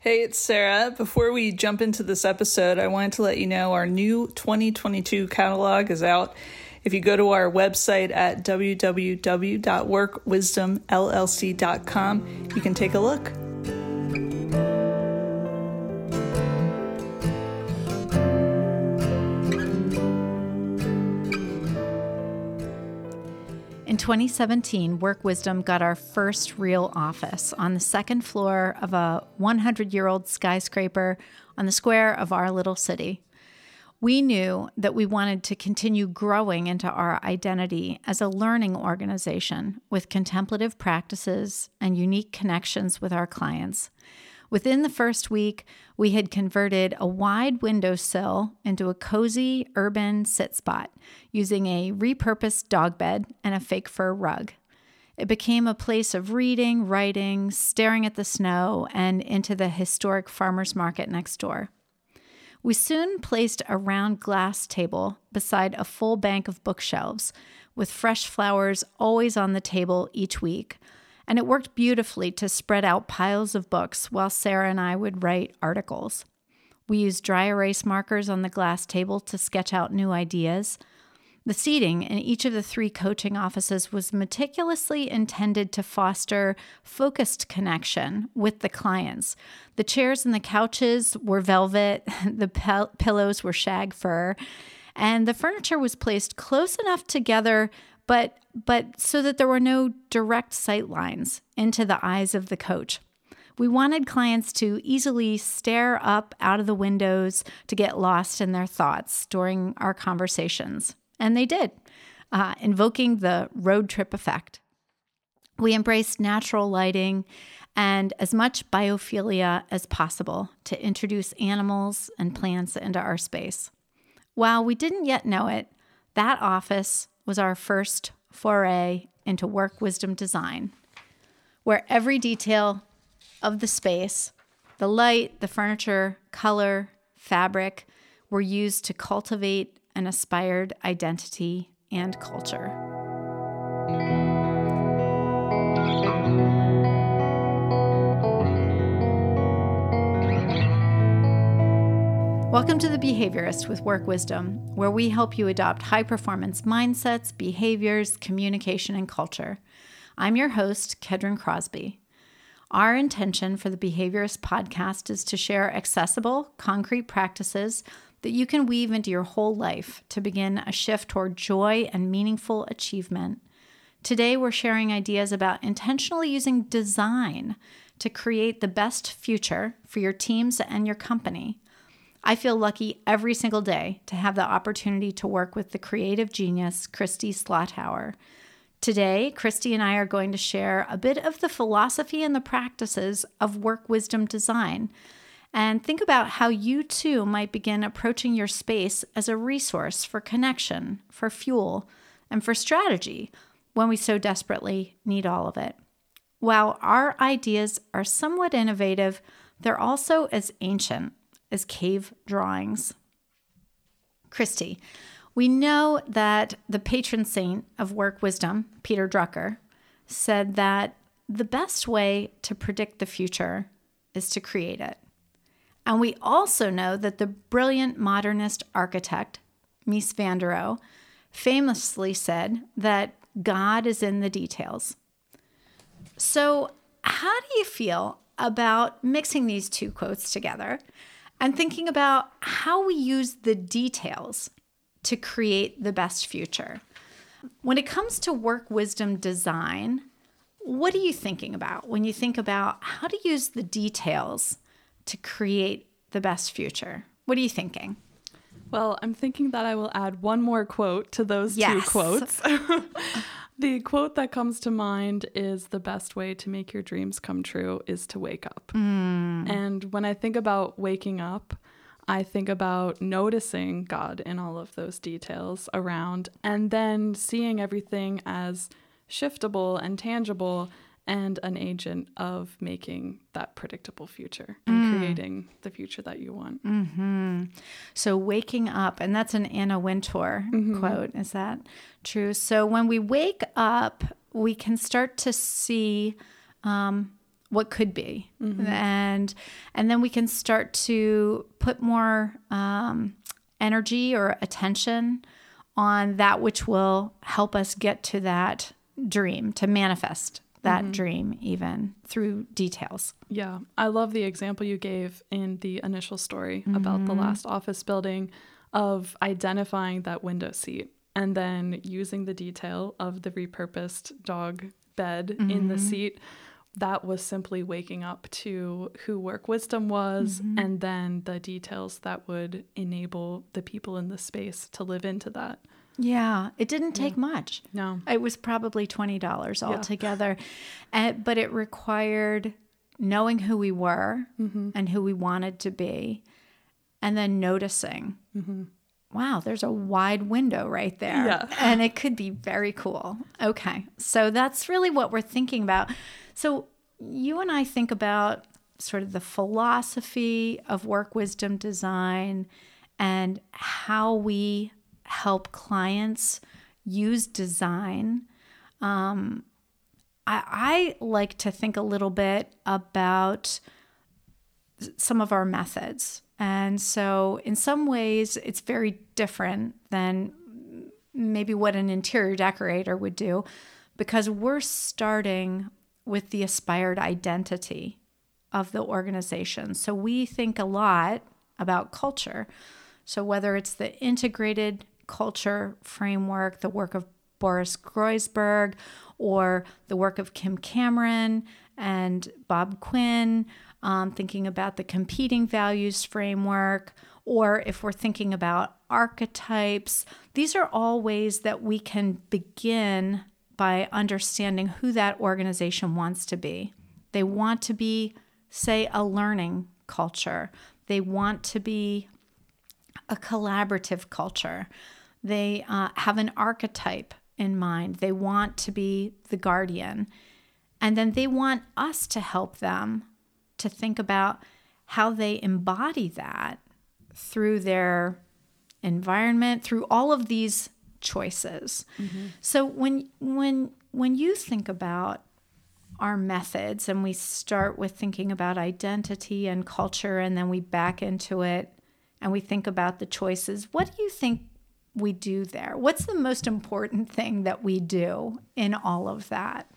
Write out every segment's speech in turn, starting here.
Hey, it's Sarah. Before we jump into this episode, I wanted to let you know our new 2022 catalog is out. If you go to our website at www.workwisdomllc.com, you can take a look. 2017, Work Wisdom got our first real office on the second floor of a 100 year old skyscraper on the square of our little city. We knew that we wanted to continue growing into our identity as a learning organization with contemplative practices and unique connections with our clients. Within the first week, we had converted a wide windowsill into a cozy urban sit spot using a repurposed dog bed and a fake fur rug. It became a place of reading, writing, staring at the snow, and into the historic farmer's market next door. We soon placed a round glass table beside a full bank of bookshelves, with fresh flowers always on the table each week and it worked beautifully to spread out piles of books while Sarah and I would write articles. We used dry erase markers on the glass table to sketch out new ideas. The seating in each of the three coaching offices was meticulously intended to foster focused connection with the clients. The chairs and the couches were velvet, the pillows were shag fur, and the furniture was placed close enough together but but so that there were no direct sight lines into the eyes of the coach. We wanted clients to easily stare up out of the windows to get lost in their thoughts during our conversations. And they did, uh, invoking the road trip effect. We embraced natural lighting and as much biophilia as possible to introduce animals and plants into our space. While we didn't yet know it, that office was our first foray into work wisdom design, where every detail of the space, the light, the furniture, color, fabric, were used to cultivate an aspired identity and culture. Welcome to The Behaviorist with Work Wisdom, where we help you adopt high performance mindsets, behaviors, communication, and culture. I'm your host, Kedren Crosby. Our intention for the Behaviorist podcast is to share accessible, concrete practices that you can weave into your whole life to begin a shift toward joy and meaningful achievement. Today, we're sharing ideas about intentionally using design to create the best future for your teams and your company. I feel lucky every single day to have the opportunity to work with the creative genius, Christy Slothower. Today, Christy and I are going to share a bit of the philosophy and the practices of work wisdom design and think about how you too might begin approaching your space as a resource for connection, for fuel, and for strategy when we so desperately need all of it. While our ideas are somewhat innovative, they're also as ancient as cave drawings. Christy, we know that the patron saint of work wisdom, Peter Drucker, said that the best way to predict the future is to create it. And we also know that the brilliant modernist architect, Mies van der Rohe, famously said that God is in the details. So, how do you feel about mixing these two quotes together and thinking about how we use the details to create the best future. When it comes to work wisdom design, what are you thinking about when you think about how to use the details to create the best future? What are you thinking? Well, I'm thinking that I will add one more quote to those yes. two quotes. The quote that comes to mind is the best way to make your dreams come true is to wake up. Mm. And when I think about waking up, I think about noticing God in all of those details around and then seeing everything as shiftable and tangible and an agent of making that predictable future and mm. creating the future that you want. Mm-hmm. So, waking up, and that's an Anna Wintour mm-hmm. quote. Is that true? So, when we wake up, we can start to see um, what could be mm-hmm. and and then we can start to put more um, energy or attention on that which will help us get to that dream to manifest that mm-hmm. dream even through details yeah i love the example you gave in the initial story mm-hmm. about the mm-hmm. last office building of identifying that window seat and then using the detail of the repurposed dog bed mm-hmm. in the mm-hmm. seat that was simply waking up to who work wisdom was mm-hmm. and then the details that would enable the people in the space to live into that yeah, it didn't take yeah. much. No. It was probably $20 altogether. Yeah. but it required knowing who we were mm-hmm. and who we wanted to be, and then noticing, mm-hmm. wow, there's a wide window right there. Yeah. And it could be very cool. Okay. So that's really what we're thinking about. So you and I think about sort of the philosophy of work wisdom design and how we help clients use design. Um, I, I like to think a little bit about some of our methods. And so, in some ways, it's very different than maybe what an interior decorator would do because we're starting with the aspired identity of the organization. So, we think a lot about culture. So, whether it's the integrated culture framework, the work of Boris Groysberg, or the work of Kim Cameron and Bob Quinn, um, thinking about the competing values framework, or if we're thinking about archetypes, these are all ways that we can begin by understanding who that organization wants to be. They want to be, say, a learning culture, they want to be a collaborative culture. They uh, have an archetype in mind. They want to be the guardian. And then they want us to help them to think about how they embody that through their environment, through all of these choices. Mm-hmm. So when when when you think about our methods and we start with thinking about identity and culture and then we back into it and we think about the choices, what do you think we do there? What's the most important thing that we do in all of that?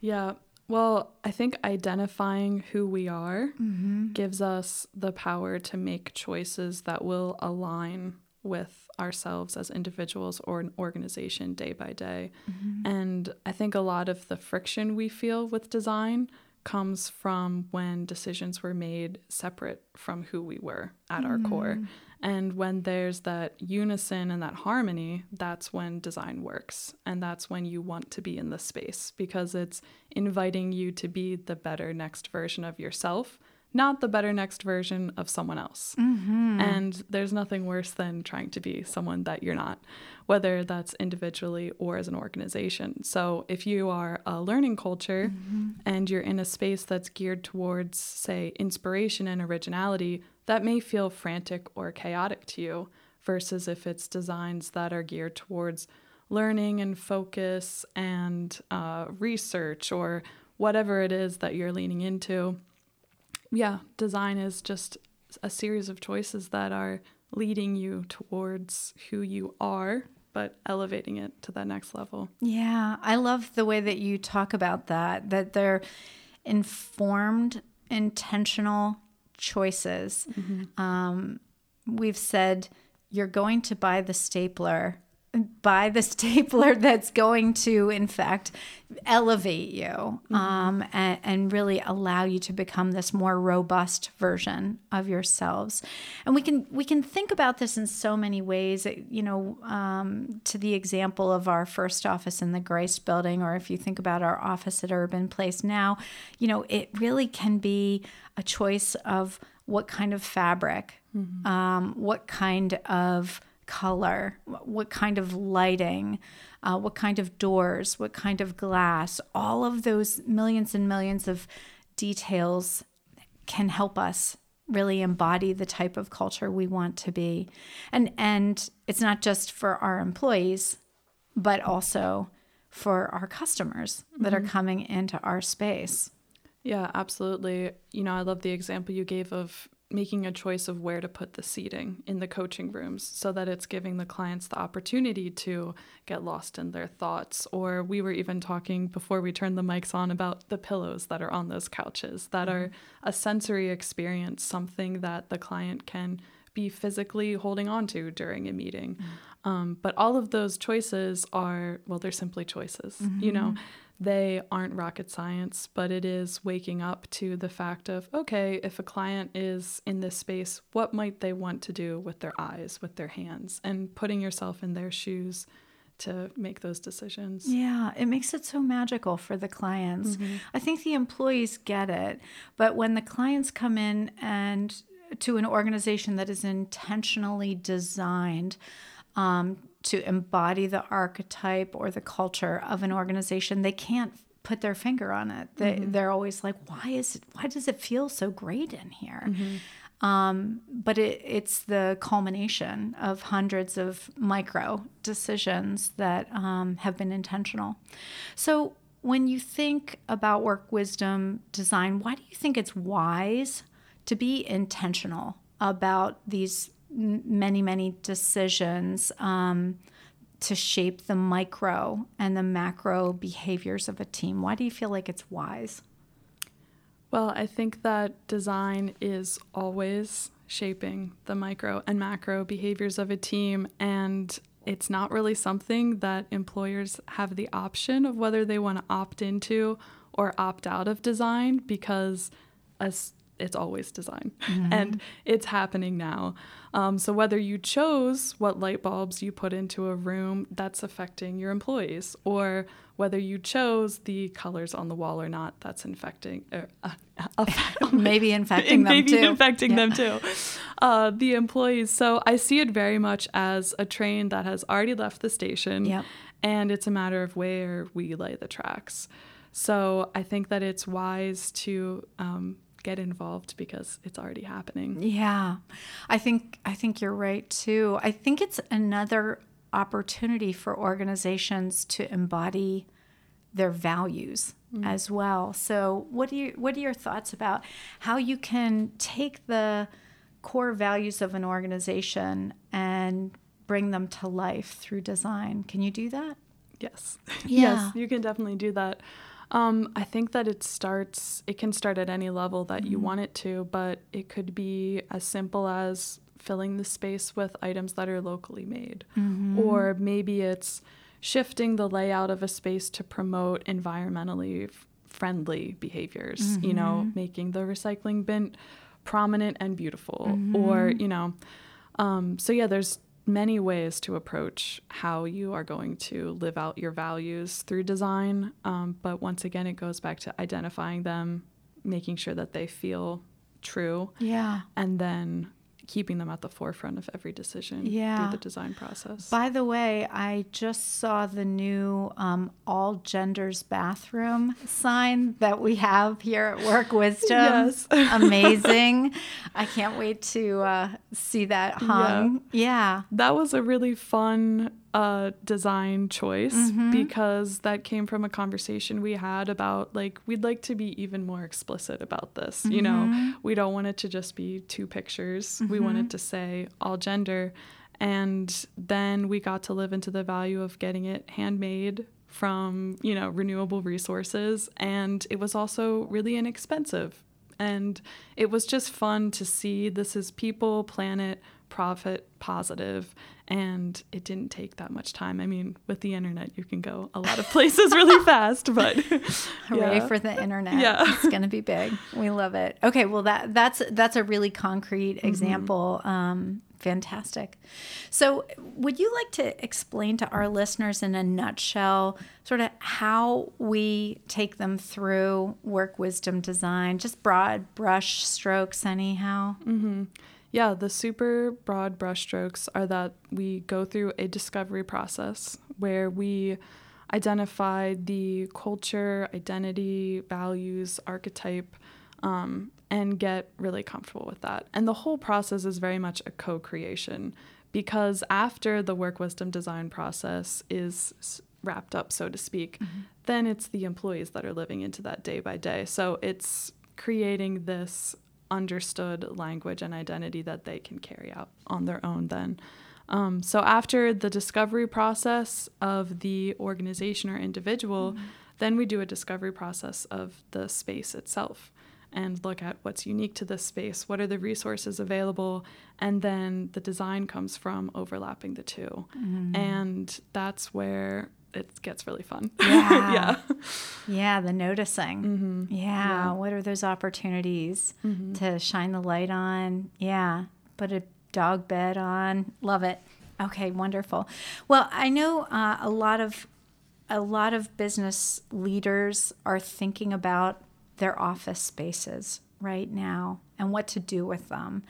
Yeah. Well, I think identifying who we are mm-hmm. gives us the power to make choices that will align with ourselves as individuals or an organization day by day. Mm-hmm. And I think a lot of the friction we feel with design comes from when decisions were made separate from who we were at mm-hmm. our core. Mm. And when there's that unison and that harmony, that's when design works. And that's when you want to be in the space because it's inviting you to be the better next version of yourself, not the better next version of someone else. Mm-hmm. And there's nothing worse than trying to be someone that you're not, whether that's individually or as an organization. So if you are a learning culture mm-hmm. and you're in a space that's geared towards, say, inspiration and originality, that may feel frantic or chaotic to you, versus if it's designs that are geared towards learning and focus and uh, research or whatever it is that you're leaning into. Yeah, design is just a series of choices that are leading you towards who you are, but elevating it to that next level. Yeah, I love the way that you talk about that, that they're informed, intentional choices. Mm-hmm. Um, we've said you're going to buy the stapler buy the stapler that's going to in fact elevate you mm-hmm. um, and, and, really allow you to become this more robust version of yourselves and we can we can think about this in so many ways you know um, to the example of our first office in the grace building or if you think about our office at urban place now you know it really can be a choice of what kind of fabric mm-hmm. um, what kind of color, what kind of lighting, uh, what kind of doors, what kind of glass, all of those millions and millions of details can help us really embody the type of culture we want to be. And and it's not just for our employees, but also for our customers that mm-hmm. are coming into our space. Yeah, absolutely. You know, I love the example you gave of making a choice of where to put the seating in the coaching rooms so that it's giving the clients the opportunity to get lost in their thoughts. Or we were even talking before we turned the mics on about the pillows that are on those couches that mm-hmm. are a sensory experience, something that the client can be physically holding on to during a meeting. Mm-hmm. Um, but all of those choices are, well, they're simply choices. Mm-hmm. You know, mm-hmm they aren't rocket science, but it is waking up to the fact of okay, if a client is in this space, what might they want to do with their eyes, with their hands, and putting yourself in their shoes to make those decisions. Yeah, it makes it so magical for the clients. Mm-hmm. I think the employees get it, but when the clients come in and to an organization that is intentionally designed um, to embody the archetype or the culture of an organization, they can't put their finger on it. They mm-hmm. they're always like, why is it? Why does it feel so great in here? Mm-hmm. Um, but it, it's the culmination of hundreds of micro decisions that um, have been intentional. So when you think about work wisdom design, why do you think it's wise to be intentional about these many, many decisions um, to shape the micro and the macro behaviors of a team. Why do you feel like it's wise? Well, I think that design is always shaping the micro and macro behaviors of a team. And it's not really something that employers have the option of whether they want to opt into or opt out of design because as it's always design mm-hmm. and it's happening now um, so whether you chose what light bulbs you put into a room that's affecting your employees or whether you chose the colors on the wall or not that's infecting uh, uh, maybe infecting them maybe too infecting yeah. them too uh, the employees so i see it very much as a train that has already left the station yep. and it's a matter of where we lay the tracks so I think that it's wise to um, get involved because it's already happening. Yeah. I think I think you're right too. I think it's another opportunity for organizations to embody their values mm. as well. So, what do you what are your thoughts about how you can take the core values of an organization and bring them to life through design? Can you do that? Yes. Yeah. yes, you can definitely do that. Um, I think that it starts, it can start at any level that mm-hmm. you want it to, but it could be as simple as filling the space with items that are locally made. Mm-hmm. Or maybe it's shifting the layout of a space to promote environmentally f- friendly behaviors, mm-hmm. you know, mm-hmm. making the recycling bin prominent and beautiful. Or, mm-hmm. you know, um, so yeah, there's many ways to approach how you are going to live out your values through design. Um, but once again, it goes back to identifying them, making sure that they feel true. Yeah. And then keeping them at the forefront of every decision yeah. through the design process. By the way, I just saw the new um, all genders bathroom sign that we have here at Work Wisdom. yes. Amazing. I can't wait to uh, see that hung. Yeah. yeah. That was a really fun uh, design choice mm-hmm. because that came from a conversation we had about like we'd like to be even more explicit about this. Mm-hmm. You know, mm-hmm. we don't want it to just be two pictures. Mm-hmm. We want it to say all gender. And then we got to live into the value of getting it handmade from, you know, renewable resources. And it was also really inexpensive. And it was just fun to see this is people, planet, profit positive and it didn't take that much time. I mean, with the internet, you can go a lot of places really fast, but hooray yeah. for the internet. Yeah. It's going to be big. We love it. Okay, well that that's that's a really concrete mm-hmm. example. Mm-hmm. Um, fantastic. So, would you like to explain to our listeners in a nutshell sort of how we take them through work wisdom design, just broad brush strokes anyhow? Mhm. Yeah, the super broad brushstrokes are that we go through a discovery process where we identify the culture, identity, values, archetype, um, and get really comfortable with that. And the whole process is very much a co creation because after the work wisdom design process is wrapped up, so to speak, mm-hmm. then it's the employees that are living into that day by day. So it's creating this understood language and identity that they can carry out on their own then. Um, so after the discovery process of the organization or individual, mm-hmm. then we do a discovery process of the space itself and look at what's unique to this space, what are the resources available, and then the design comes from overlapping the 2 mm-hmm. And that's where it gets really fun. Yeah. yeah. Yeah, the noticing. Mm-hmm. Yeah. yeah. What are those opportunities mm-hmm. to shine the light on? Yeah. Put a dog bed on. Love it. Okay, wonderful. Well, I know uh, a lot of a lot of business leaders are thinking about their office spaces right now and what to do with them.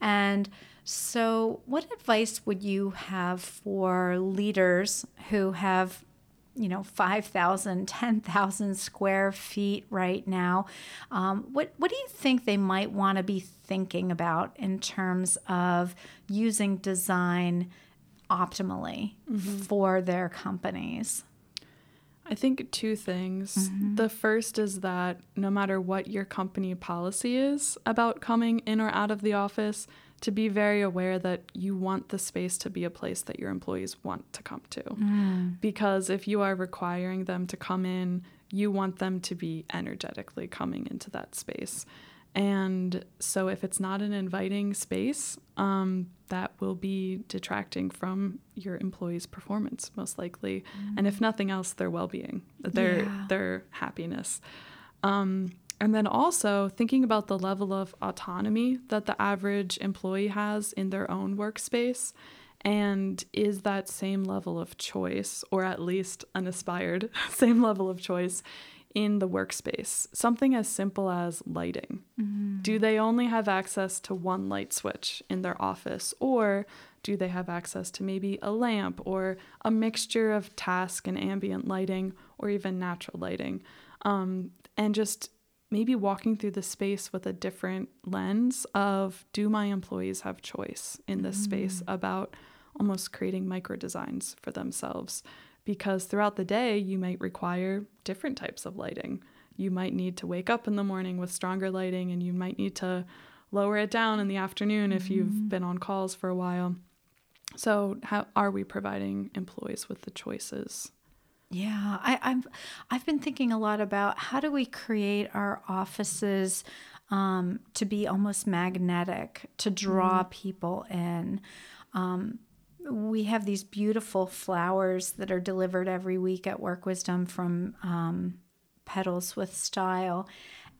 And so, what advice would you have for leaders who have, you know, 5,000, 10,000 square feet right now? Um, what, what do you think they might want to be thinking about in terms of using design optimally mm-hmm. for their companies? I think two things. Mm-hmm. The first is that no matter what your company policy is about coming in or out of the office, to be very aware that you want the space to be a place that your employees want to come to. Mm. Because if you are requiring them to come in, you want them to be energetically coming into that space. And so, if it's not an inviting space, um, that will be detracting from your employees' performance, most likely. Mm. And if nothing else, their well being, their, yeah. their happiness. Um, and then also thinking about the level of autonomy that the average employee has in their own workspace. And is that same level of choice, or at least an aspired same level of choice, in the workspace. Something as simple as lighting. Mm-hmm. Do they only have access to one light switch in their office, or do they have access to maybe a lamp or a mixture of task and ambient lighting, or even natural lighting? Um, and just maybe walking through the space with a different lens of do my employees have choice in this mm-hmm. space about almost creating micro designs for themselves because throughout the day, you might require different types of lighting. You might need to wake up in the morning with stronger lighting, and you might need to lower it down in the afternoon mm-hmm. if you've mm-hmm. been on calls for a while. So, how are we providing employees with the choices? Yeah, I, I've I've been thinking a lot about how do we create our offices um, to be almost magnetic to draw mm-hmm. people in. Um, we have these beautiful flowers that are delivered every week at Work Wisdom from um, Petals with Style.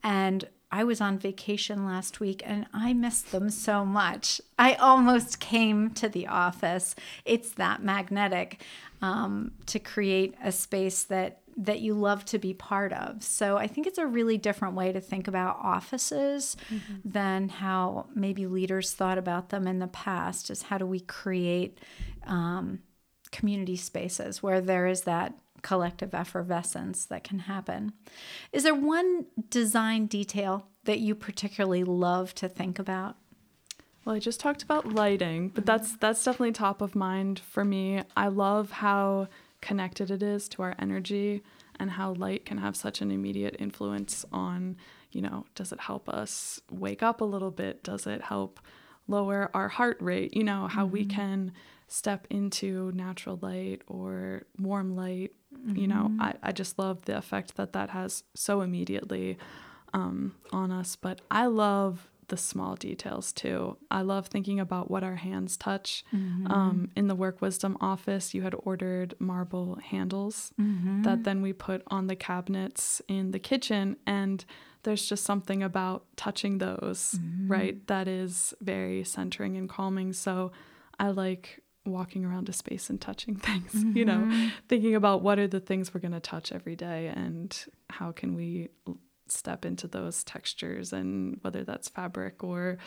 And I was on vacation last week and I missed them so much. I almost came to the office. It's that magnetic um, to create a space that that you love to be part of. So I think it's a really different way to think about offices mm-hmm. than how maybe leaders thought about them in the past. Is how do we create um, community spaces where there is that collective effervescence that can happen. Is there one design detail that you particularly love to think about? Well, I just talked about lighting, but that's that's definitely top of mind for me. I love how connected it is to our energy and how light can have such an immediate influence on, you know, does it help us wake up a little bit? Does it help lower our heart rate? You know, how mm-hmm. we can step into natural light or warm light. Mm-hmm. You know, mm-hmm. I, I just love the effect that that has so immediately um, on us. But I love the small details too. I love thinking about what our hands touch. Mm-hmm. Um, in the Work Wisdom office, you had ordered marble handles mm-hmm. that then we put on the cabinets in the kitchen. And there's just something about touching those, mm-hmm. right? That is very centering and calming. So I like walking around a space and touching things, you know, mm-hmm. thinking about what are the things we're going to touch every day and how can we step into those textures and whether that's fabric or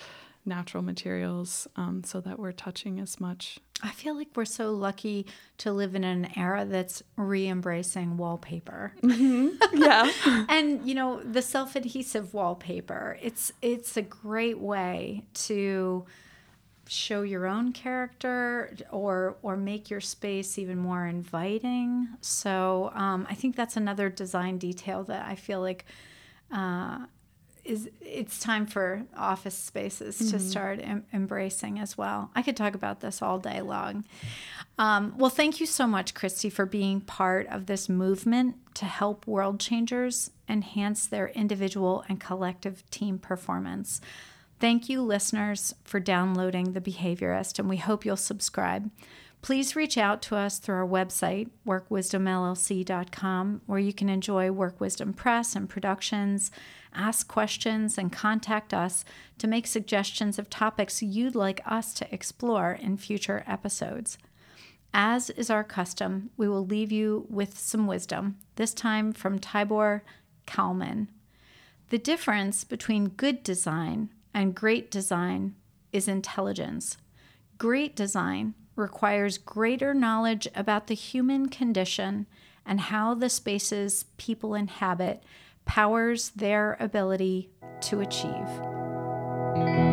natural materials um, so that we're touching as much. I feel like we're so lucky to live in an era that's re-embracing wallpaper. Mm-hmm. Yeah. and you know, the self-adhesive wallpaper. It's it's a great way to show your own character or or make your space even more inviting. So um, I think that's another design detail that I feel like uh, is it's time for office spaces mm-hmm. to start em- embracing as well. I could talk about this all day long. Um, well, thank you so much, Christy, for being part of this movement to help world changers enhance their individual and collective team performance. Thank you, listeners, for downloading The Behaviorist, and we hope you'll subscribe. Please reach out to us through our website, workwisdomllc.com, where you can enjoy Work Wisdom Press and productions, ask questions, and contact us to make suggestions of topics you'd like us to explore in future episodes. As is our custom, we will leave you with some wisdom, this time from Tibor Kalman. The difference between good design and great design is intelligence. Great design requires greater knowledge about the human condition and how the spaces people inhabit powers their ability to achieve.